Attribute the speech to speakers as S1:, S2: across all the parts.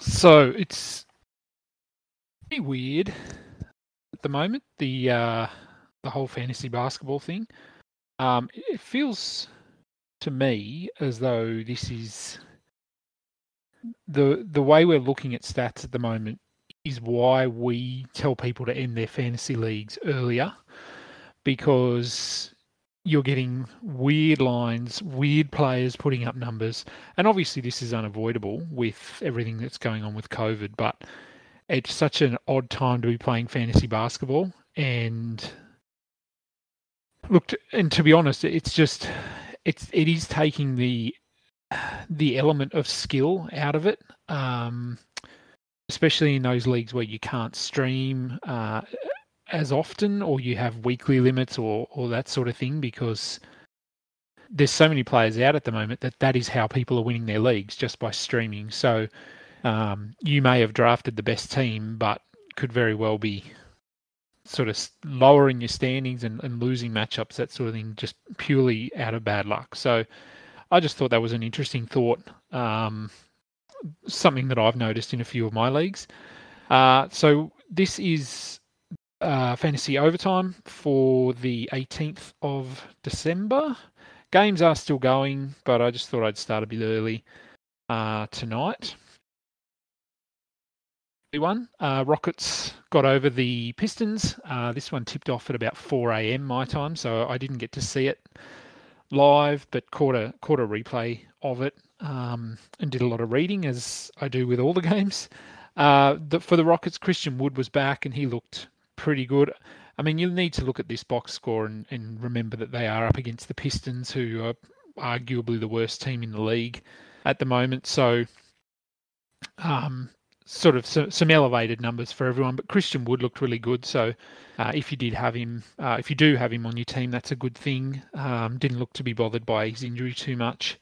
S1: So it's pretty weird at the moment. The uh, the whole fantasy basketball thing. Um, it feels to me as though this is the the way we're looking at stats at the moment is why we tell people to end their fantasy leagues earlier because you're getting weird lines, weird players putting up numbers. And obviously, this is unavoidable with everything that's going on with COVID, but it's such an odd time to be playing fantasy basketball. And look, and to be honest, it's just, it's, it is taking the, the element of skill out of it. Um, especially in those leagues where you can't stream. Uh, as often or you have weekly limits or, or that sort of thing because there's so many players out at the moment that that is how people are winning their leagues just by streaming. So um, you may have drafted the best team, but could very well be sort of lowering your standings and, and losing matchups, that sort of thing, just purely out of bad luck. So I just thought that was an interesting thought, um, something that I've noticed in a few of my leagues. Uh, so this is uh, fantasy overtime for the 18th of December. Games are still going, but I just thought I'd start a bit early uh, tonight. One uh, Rockets got over the Pistons. Uh, this one tipped off at about 4 a.m. my time, so I didn't get to see it live, but caught a caught a replay of it um, and did a lot of reading as I do with all the games. Uh, the, for the Rockets, Christian Wood was back and he looked pretty good. I mean, you'll need to look at this box score and, and remember that they are up against the Pistons, who are arguably the worst team in the league at the moment. So, um, sort of some, some elevated numbers for everyone. But Christian Wood looked really good. So, uh, if you did have him, uh, if you do have him on your team, that's a good thing. Um, didn't look to be bothered by his injury too much.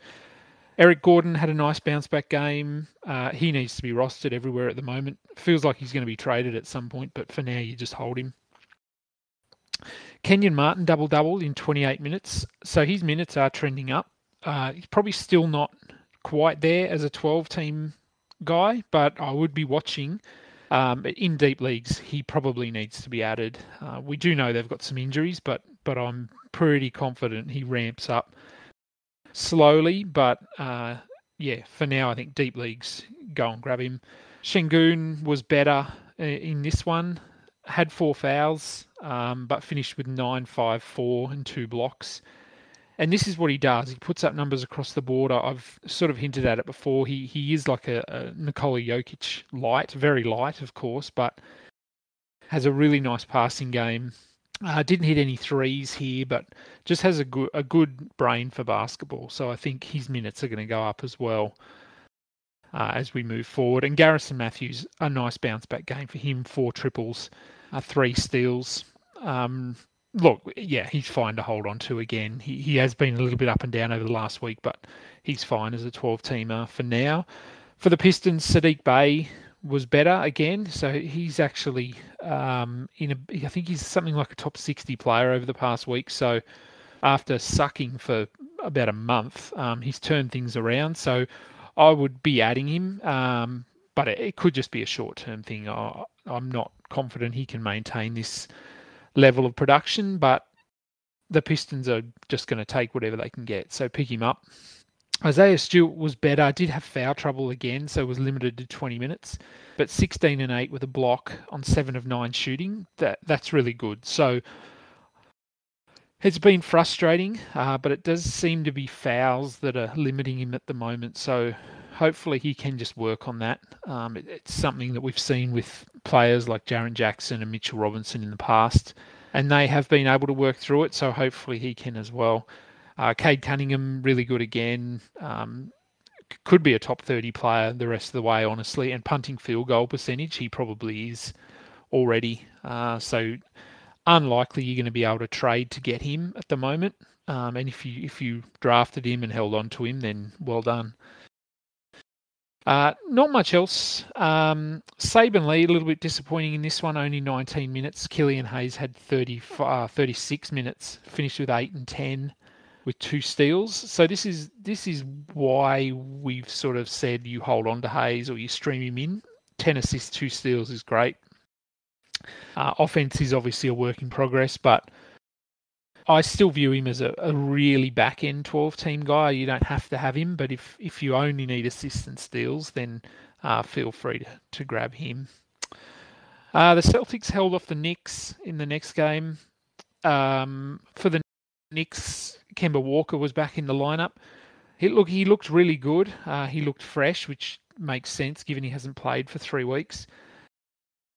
S1: Eric Gordon had a nice bounce back game. Uh, he needs to be rostered everywhere at the moment. Feels like he's going to be traded at some point, but for now, you just hold him. Kenyon Martin double double in 28 minutes. So his minutes are trending up. Uh, he's probably still not quite there as a 12 team guy, but I would be watching. Um, in deep leagues, he probably needs to be added. Uh, we do know they've got some injuries, but but I'm pretty confident he ramps up slowly, but uh, yeah, for now, I think deep leagues go and grab him. Sengun was better uh, in this one, had four fouls, um, but finished with nine, five, four, and two blocks. And this is what he does. He puts up numbers across the board. I've sort of hinted at it before. He he is like a, a Nikola Jokic light, very light, of course, but has a really nice passing game. Uh, didn't hit any threes here, but just has a good a good brain for basketball. So I think his minutes are going to go up as well uh, as we move forward. And Garrison Mathews, a nice bounce back game for him. Four triples, uh, three steals. Um, look, yeah, he's fine to hold on to again. He he has been a little bit up and down over the last week, but he's fine as a 12 teamer for now. For the Pistons, Saddiq Bey was better again. So he's actually um, in a. I think he's something like a top sixty player over the past week. So after sucking for about a month, um, he's turned things around. So I would be adding him, um, but it, it, could just be a short term thing. I, I'm not confident he can maintain this level of production, but the Pistons are just going to take whatever they can get. So pick him up. Isaiah Stewart was better. Did have foul trouble again, so was limited to 20 minutes. But 16 and 8 with a block on 7 of 9 shooting. That that's really good. So it's been frustrating, uh, but it does seem to be fouls that are limiting him at the moment. So hopefully he can just work on that. Um, it, it's something that we've seen with players like Jaren Jackson and Mitchell Robinson in the past, and they have been able to work through it. So hopefully he can as well. Uh, Cade Cunningham, really good again. Um, could be a top 30 player the rest of the way, honestly. And punting field goal percentage, he probably is already. Uh, so unlikely you're going to be able to trade to get him at the moment. Um, and if you if you drafted him and held on to him, then well done. Uh, not much else. Um, Saben Lee, a little bit disappointing in this one, only 19 minutes. Killian Hayes had 30, uh, 36 minutes, finished with 8 and 10 with two steals. So this is this is why we've sort of said you hold on to Hayes or you stream him in. 10 assists, two steals is great. Uh, offense is obviously a work in progress, but I still view him as a, a really back end 12 team guy. You don't have to have him, but if, if you only need assistant steals, then uh, feel free to, to grab him. Uh, the Celtics held off the Knicks in the next game. Um, for the Knicks, Kemba Walker was back in the lineup. He look he looked really good. Uh, he looked fresh, which makes sense given he hasn't played for three weeks.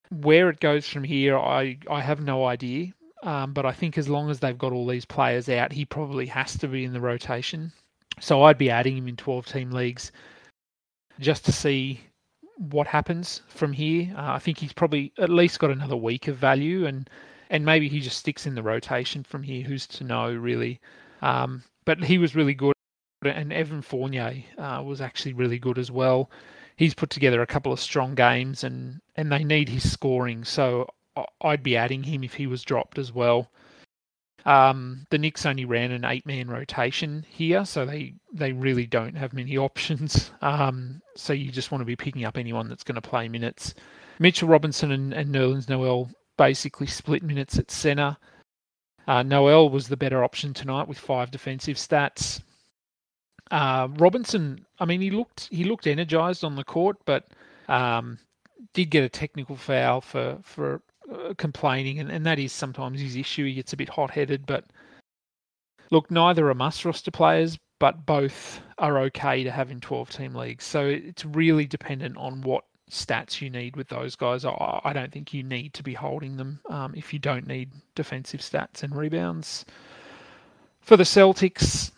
S1: Where it goes from here, I, I have no idea. Um, but I think as long as they've got all these players out, he probably has to be in the rotation. So I'd be adding him in 12 team leagues just to see what happens from here. Uh, I think he's probably at least got another week of value, and and maybe he just sticks in the rotation from here. Who's to know, really? Um, but he was really good, and Evan Fournier uh, was actually really good as well. He's put together a couple of strong games, and and they need his scoring. So I'd be adding him if he was dropped as well. Um, the Knicks only ran an eight-man rotation here, so they they really don't have many options. Um, so you just want to be picking up anyone that's going to play minutes. Mitchell Robinson and, and Nerlens Noel basically split minutes at centre. Uh, Noel was the better option tonight with five defensive stats. Uh, Robinson, I mean, he looked he looked energised on the court, but um, did get a technical foul for for uh, complaining, and, and that is sometimes his issue. He gets a bit hot headed, but look, neither are must roster players, but both are okay to have in 12 team leagues. So it's really dependent on what stats you need with those guys. I, I don't think you need to be holding them um, if you don't need defensive stats and rebounds. For the Celtics,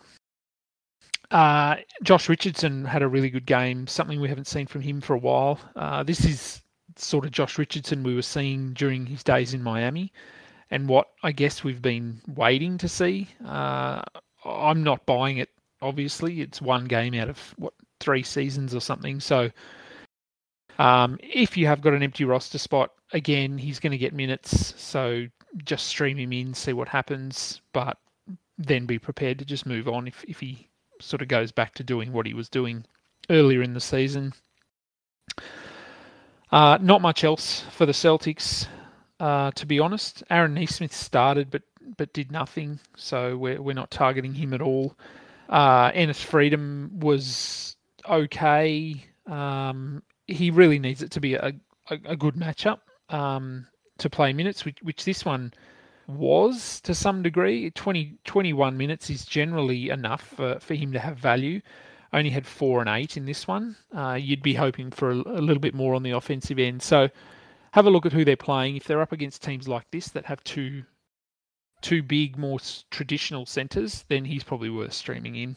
S1: uh, Josh Richardson had a really good game, something we haven't seen from him for a while. Uh, this is sort of Josh Richardson we were seeing during his days in Miami, and what I guess we've been waiting to see. Uh, I'm not buying it. Obviously, it's one game out of what three seasons or something. So, um, if you have got an empty roster spot, again, he's going to get minutes. So just stream him in, see what happens, but then be prepared to just move on if if he sort of goes back to doing what he was doing earlier in the season. Uh, not much else for the Celtics, uh, to be honest. Aaron Nesmith started, but but did nothing, so we're we're not targeting him at all. Uh, Enes Freedom was okay. Um, he really needs it to be a, a, a good matchup um, to play minutes, which, which this one was to some degree. 20, 21 minutes is generally enough for, for him to have value only had four and eight in this one. Uh, you'd be hoping for a, a, little bit more on the offensive end. So have a look at who they're playing. If they're up against teams like this that have two two big, more traditional centres, then he's probably worth streaming in.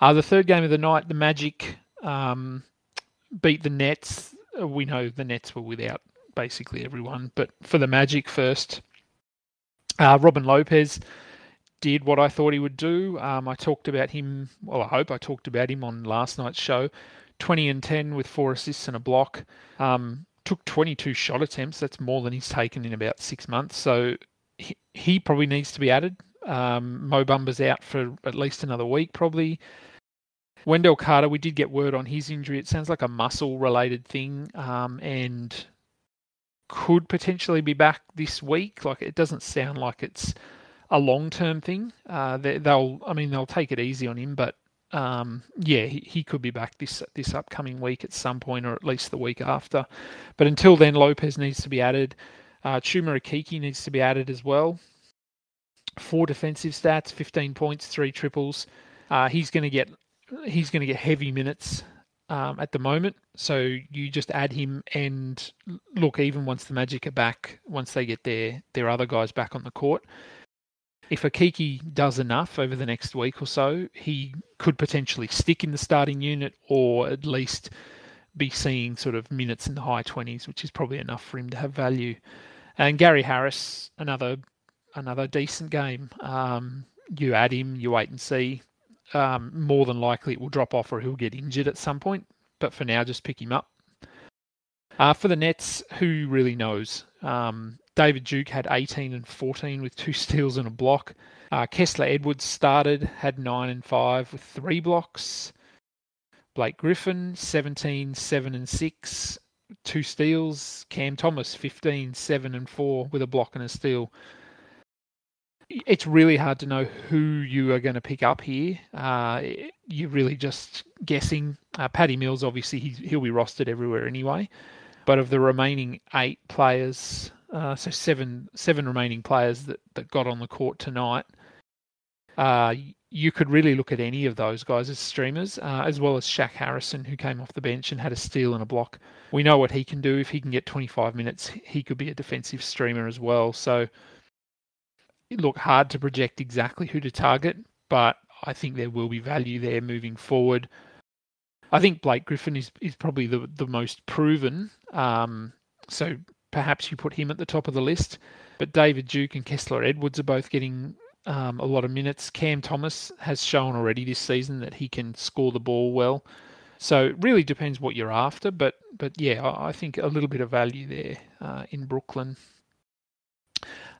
S1: Uh, the third game of the night, the Magic um, beat the Nets. Uh, we know the Nets were without basically everyone, but for the Magic first, uh, Robin Lopez did what I thought he would do. Um, I talked about him, well, I hope I talked about him on last night's show. 20 and 10 with four assists and a block. Um, took 22 shot attempts. That's more than he's taken in about six months. So he, he probably needs to be added. Um, Mo Bamba's out for at least another week, probably. Wendell Carter, we did get word on his injury. It sounds like a muscle related thing um, and could potentially be back this week. Like it doesn't sound like it's a long term thing. Uh, they, will I mean, they'll take it easy on him, but um, yeah, he, he could be back this this upcoming week at some point, or at least the week after. But until then, Lopez needs to be added. Uh, Chuma Okeke needs to be added as well. Four defensive stats, 15 points, three triples. Uh, he's going to get he's going to get heavy minutes um, at the moment. So you just add him and look, even once the Magic are back, once they get their their other guys back on the court, if Okeke does enough over the next week or so, he could potentially stick in the starting unit or at least be seeing sort of minutes in the high 20s, which is probably enough for him to have value. And Gary Harris, another another decent game. Um, you add him, you wait and see. Um, more than likely, it will drop off or he'll get injured at some point. But for now, just pick him up. Uh, for the Nets, who really knows? Um, David Duke had 18 and 14 with two steals and a block. Uh, Kessler Edwards started, had 9 and 5 with three blocks. Blake Griffin, 17, 7 and 6, two steals. Cam Thomas, 15, 7 and 4 with a block and a steal it's really hard to know who you are going to pick up here. Uh, you're really just guessing. Uh, Patty Mills, obviously, he'll be rostered everywhere anyway. But of the remaining eight players, uh, so seven seven remaining players that, that got on the court tonight, uh, you could really look at any of those guys as streamers, uh, as well as Shaq Harrison, who came off the bench and had a steal and a block. We know what he can do. If he can get 25 minutes, he could be a defensive streamer as well. So look hard to project exactly who to target, but I think there will be value there moving forward. I think Blake Griffin is, is probably the, the most proven. Um, so perhaps you put him at the top of the list. But David Duke and Kessler Edwards are both getting um, a lot of minutes. Cam Thomas has shown already this season that he can score the ball well. So it really depends what you're after. But but yeah, I, I think a little bit of value there uh, in Brooklyn.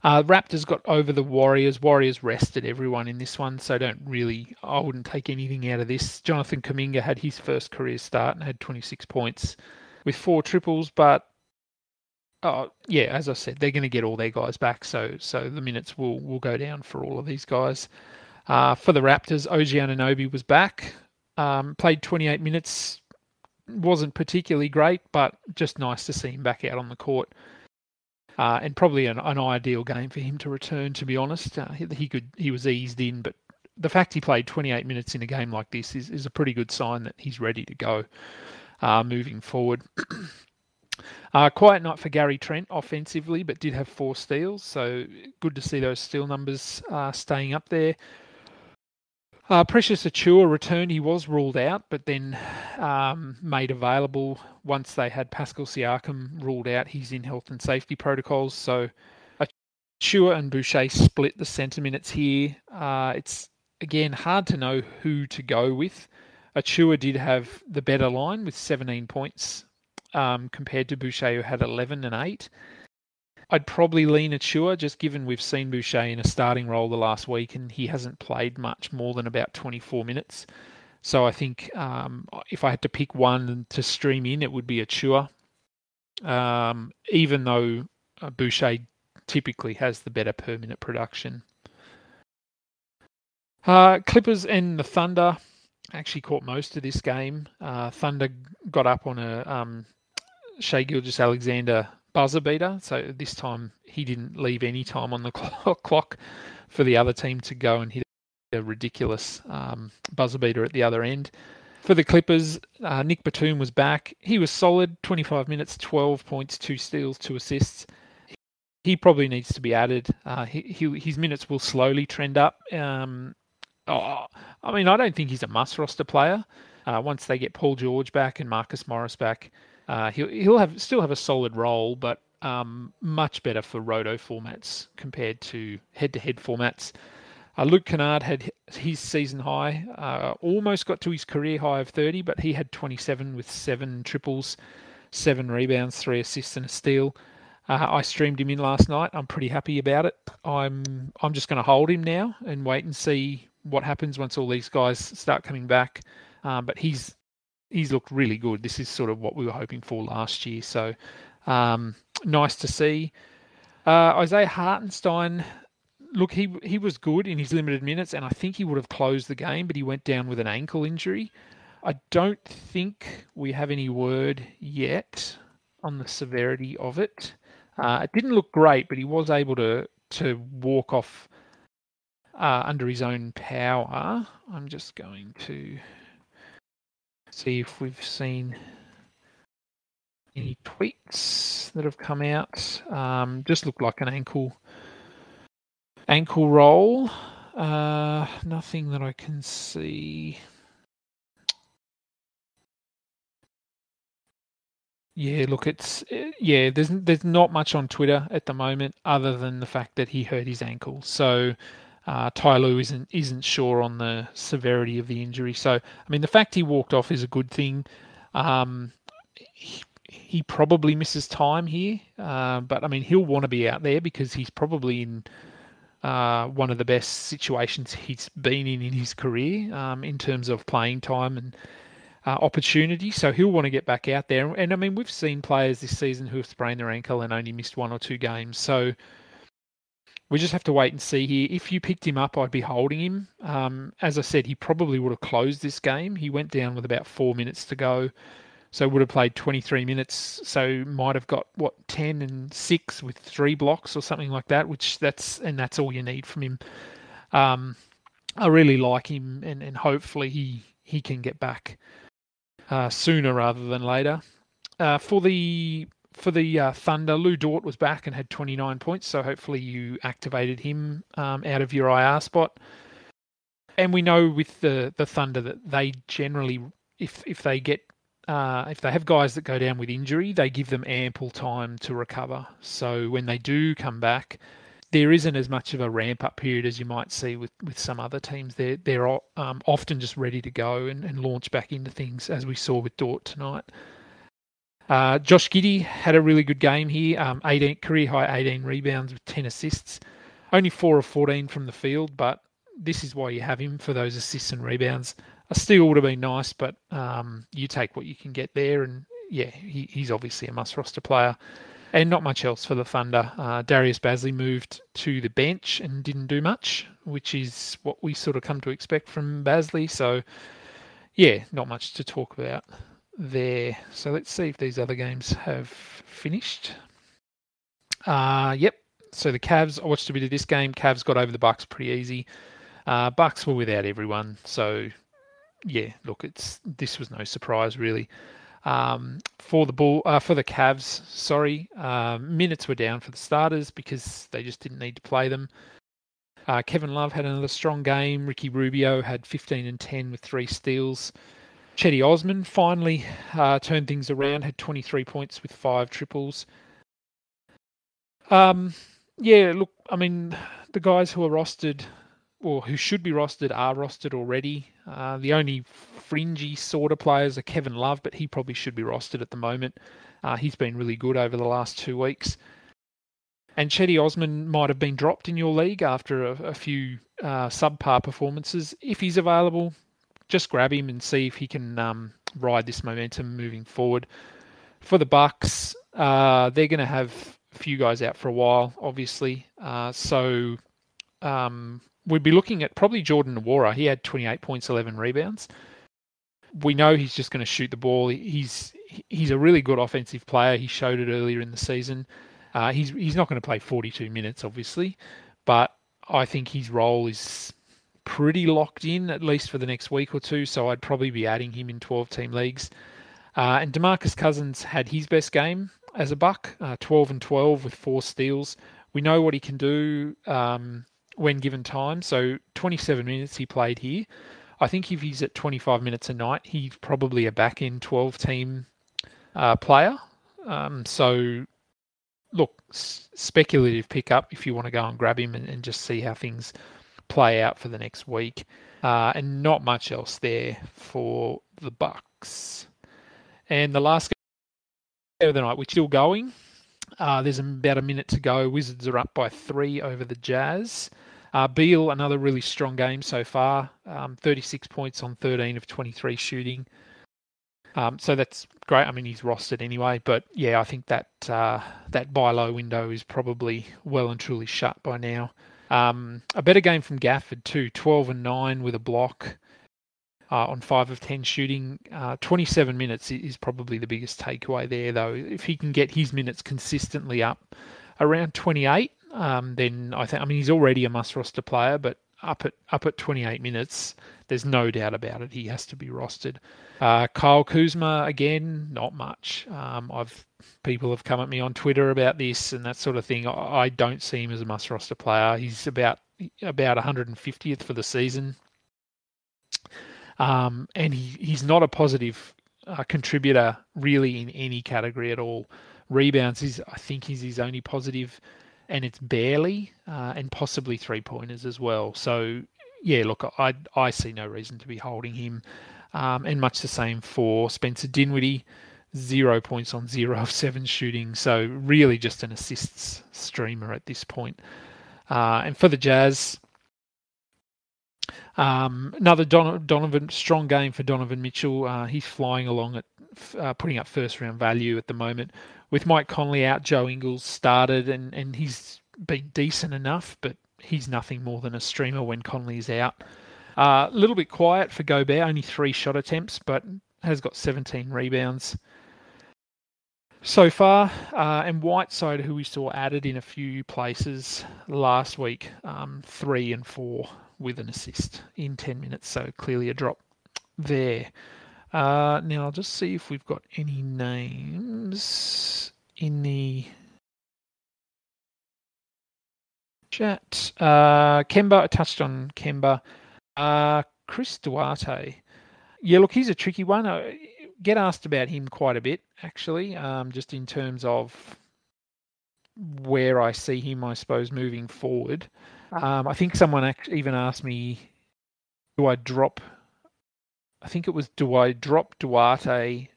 S1: Uh, Raptors got over the Warriors. Warriors rested everyone in this one, so don't really. I wouldn't take anything out of this. Jonathan Kuminga had his first career start and had 26 points with four triples, but oh, yeah, as I said, they're going to get all their guys back, so so the minutes will will go down for all of these guys. Uh, for the Raptors, OG Anunoby was back, um, played 28 minutes, wasn't particularly great, but just nice to see him back out on the court uh, and probably an, an, ideal game for him to return. To be honest, uh, he, he, could he was eased in, but the fact he played 28 minutes in a game like this is, is a pretty good sign that he's ready to go uh, moving forward. Uh, quiet night for Gary Trent offensively, but did have four steals, so good to see those steal numbers uh, staying up there. Uh, Precious Achiuwa returned. He was ruled out, but then um, made available once they had Pascal Siakam ruled out. He's in health and safety protocols. So Achiuwa and Boucher split the centre minutes here. Uh, it's, again, hard to know who to go with. Achiuwa did have the better line with 17 points um, compared to Boucher, who had 11 and 8. I'd probably lean Achiuwa, just given we've seen Boucher in a starting role the last week and he hasn't played much more than about 24 minutes. So I think um, if I had to pick one to stream in, it would be Achiuwa. Um, even though uh, Boucher typically has the better per minute production. Uh, Clippers and the Thunder actually caught most of this game. Uh, Thunder got up on a um, Shai Gilgeous-Alexander buzzer beater. So this time he didn't leave any time on the clock for the other team to go and hit a ridiculous um, buzzer beater at the other end. For the Clippers, uh, Nick Batum was back. He was solid, 25 minutes, 12 points, two steals, two assists. He probably needs to be added. Uh, he, he, his minutes will slowly trend up. Um, oh, I mean, I don't think he's a must roster player. Uh, once they get Paul George back and Marcus Morris back, uh, he'll he'll have still have a solid role, but um, much better for roto formats compared to head-to-head formats. Uh, Luke Kennard had his season high, uh, almost got to his career high of 30, but he had 27 with seven triples, seven rebounds, three assists, and a steal. Uh, I streamed him in last night. I'm pretty happy about it. I'm I'm just going to hold him now and wait and see what happens once all these guys start coming back. Um, but he's he's looked really good. This is sort of what we were hoping for last year. So um, nice to see. Uh, Isaiah Hartenstein, look, he he was good in his limited minutes, and I think he would have closed the game, but he went down with an ankle injury. I don't think we have any word yet on the severity of it. Uh, it didn't look great, but he was able to to walk off uh, under his own power. I'm just going to see if we've seen any tweets that have come out. Um, just looked like an ankle ankle roll. Uh, nothing that I can see. Yeah, look, it's yeah. There's there's not much on Twitter at the moment, other than the fact that he hurt his ankle. So uh, isn't isn't sure on the severity of the injury. So I mean, the fact he walked off is a good thing. Um, he, he probably misses time here, uh, but I mean, he'll want to be out there because he's probably in uh, one of the best situations he's been in in his career um, in terms of playing time and uh, opportunity. So he'll want to get back out there. And I mean, we've seen players this season who have sprained their ankle and only missed one or two games. So we just have to wait and see here. If you picked him up, I'd be holding him. Um, as I said, he probably would have closed this game. He went down with about four minutes to go. So would have played 23 minutes. So might have got what 10 and six with three blocks or something like that. Which that's and that's all you need from him. Um, I really like him, and, and hopefully he he can get back uh, sooner rather than later. Uh, for the for the uh, Thunder, Lu Dort was back and had 29 points, so hopefully you activated him um, out of your IR spot. And we know with the the Thunder that they generally, if if they get uh, if they have guys that go down with injury, they give them ample time to recover. So when they do come back, there isn't as much of a ramp up period as you might see with, with some other teams. They're they're um, often just ready to go and, and launch back into things, as we saw with Dort tonight. Uh, Josh Giddey had a really good game here. Um, 18 career high 18 rebounds with 10 assists. Only four of 14 from the field, but this is why you have him for those assists and rebounds a steal would have been nice, but um, you take what you can get there. And yeah, he, he's obviously a must roster player. And not much else for the Thunder. Uh, Darius Bazley moved to the bench and didn't do much, which is what we sort of come to expect from Bazley. So, yeah, not much to talk about there. So let's see if these other games have finished. Uh, yep. So the Cavs, I watched a bit of this game. Cavs got over the Bucks pretty easy. Uh, Bucks were without everyone, so yeah, look, it's this was no surprise really. Um, for the bull, uh, for the Cavs, sorry, um, minutes were down for the starters because they just didn't need to play them. Uh, Kevin Love had another strong game. Ricky Rubio had 15 and 10 with three steals. Cedi Osman finally uh, turned things around, had 23 points with five triples. Um, yeah, look, I mean, the guys who are rostered or who should be rostered are rostered already. Uh, the only fringy sort of players are Kevin Love, but he probably should be rostered at the moment. Uh, he's been really good over the last two weeks. And Cedi Osman might have been dropped in your league after a, a few uh, subpar performances. If he's available, just grab him and see if he can um, ride this momentum moving forward. For the Bucks, uh, they're going to have a few guys out for a while, obviously. Uh, so um, we'd be looking at probably Jordan Nwora. He had 28 points, 11 rebounds. We know he's just going to shoot the ball. He's he's a really good offensive player. He showed it earlier in the season. Uh, he's he's not going to play 42 minutes, obviously, but I think his role is pretty locked in at least for the next week or two. So I'd probably be adding him in 12 team leagues. Uh, and Demarcus Cousins had his best game as a buck, uh, 12 and 12 with four steals. We know what he can do. Um, when given time. So 27 minutes he played here. I think if he's at 25 minutes a night, he's probably a back end 12 team uh, player. Um, so, look, s- speculative pickup if you want to go and grab him and, and, just see how things play out for the next week. Uh, and not much else there for the Bucks. And the last game of the night, we're still going. Uh, there's about a minute to go. Wizards are up by three over the Jazz. Uh, Beal, another really strong game so far. Um, 36 points on 13 of 23 shooting. Um, so that's great. I mean, he's rostered anyway, but yeah, I think that uh, that buy low window is probably well and truly shut by now. Um, a better game from Gafford too, 12 and 9 with a block uh, on 5 of 10 shooting. Uh, 27 minutes is probably the biggest takeaway there, though. If he can get his minutes consistently up around 28, um, then I think, I mean, he's already a must roster player, but up at up at 28 minutes, there's no doubt about it. He has to be rostered. Uh, Kyle Kuzma again, not much. Um, I've people have come at me on Twitter about this and that sort of thing. I, don't see him as a must roster player. He's about about 150th for the season, um, and he, he's not a positive uh, contributor really in any category at all. Rebounds is I think he's his only positive and it's barely, uh, and possibly three pointers as well. So yeah, look, I I see no reason to be holding him, um, and much the same for Spencer Dinwiddie, zero points on zero of seven shooting. So really just an assists streamer at this point. Uh, and for the Jazz, um, another Don- Donovan strong game for Donovan Mitchell. Uh, he's flying along at uh, putting up first round value at the moment with Mike Conley out, Joe Ingles started, and, and he's been decent enough, but he's nothing more than a streamer when Conley's out. A uh, little bit quiet for Gobert, only three shot attempts, but has got 17 rebounds so far. Uh, and Whiteside, who we saw added in a few places last week, um, three and four with an assist in 10 minutes. So clearly a drop there. Uh, now I'll just see if we've got any names in the chat. Uh, Kemba, I touched on Kemba. Uh, Chris Duarte. Yeah, look, he's a tricky one. I get asked about him quite a bit, actually, um, just in terms of where I see him, I suppose, moving forward. Um, I think someone actually even asked me, do I drop I think it was do I drop Duarte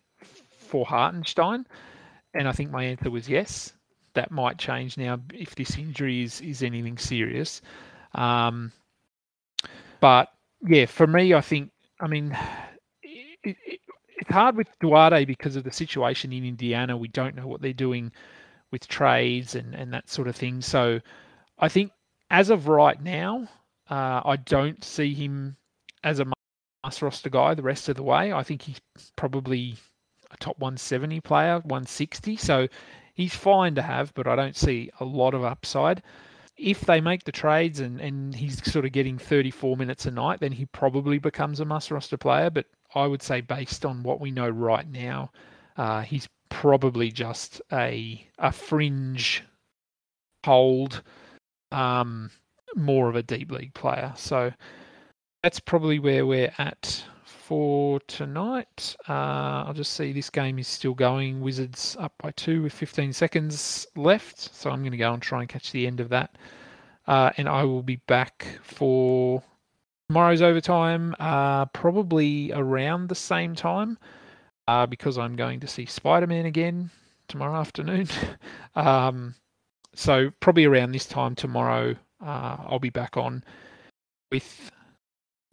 S1: for Hartenstein? And I think my answer was yes. That might change now if this injury is, is anything serious. Um, but yeah, for me, I think, I mean, it, it, it's hard with Duarte because of the situation in Indiana. We don't know what they're doing with trades and, and that sort of thing. So I think as of right now, uh, I don't see him as a must roster guy the rest of the way. I think he's probably a top 170 player, 160. So he's fine to have, but I don't see a lot of upside. If they make the trades and, and he's sort of getting 34 minutes a night, then he probably becomes a must roster player. But I would say, based on what we know right now, uh, he's probably just a a fringe hold, um, more of a deep league player. So that's probably where we're at for tonight. Uh, I'll just see this game is still going. Wizards up by two with 15 seconds left. So I'm going to go and try and catch the end of that. Uh, and I will be back for tomorrow's overtime, uh, probably around the same time, uh, because I'm going to see Spider Man again tomorrow afternoon. um, so probably around this time tomorrow, uh, I'll be back on with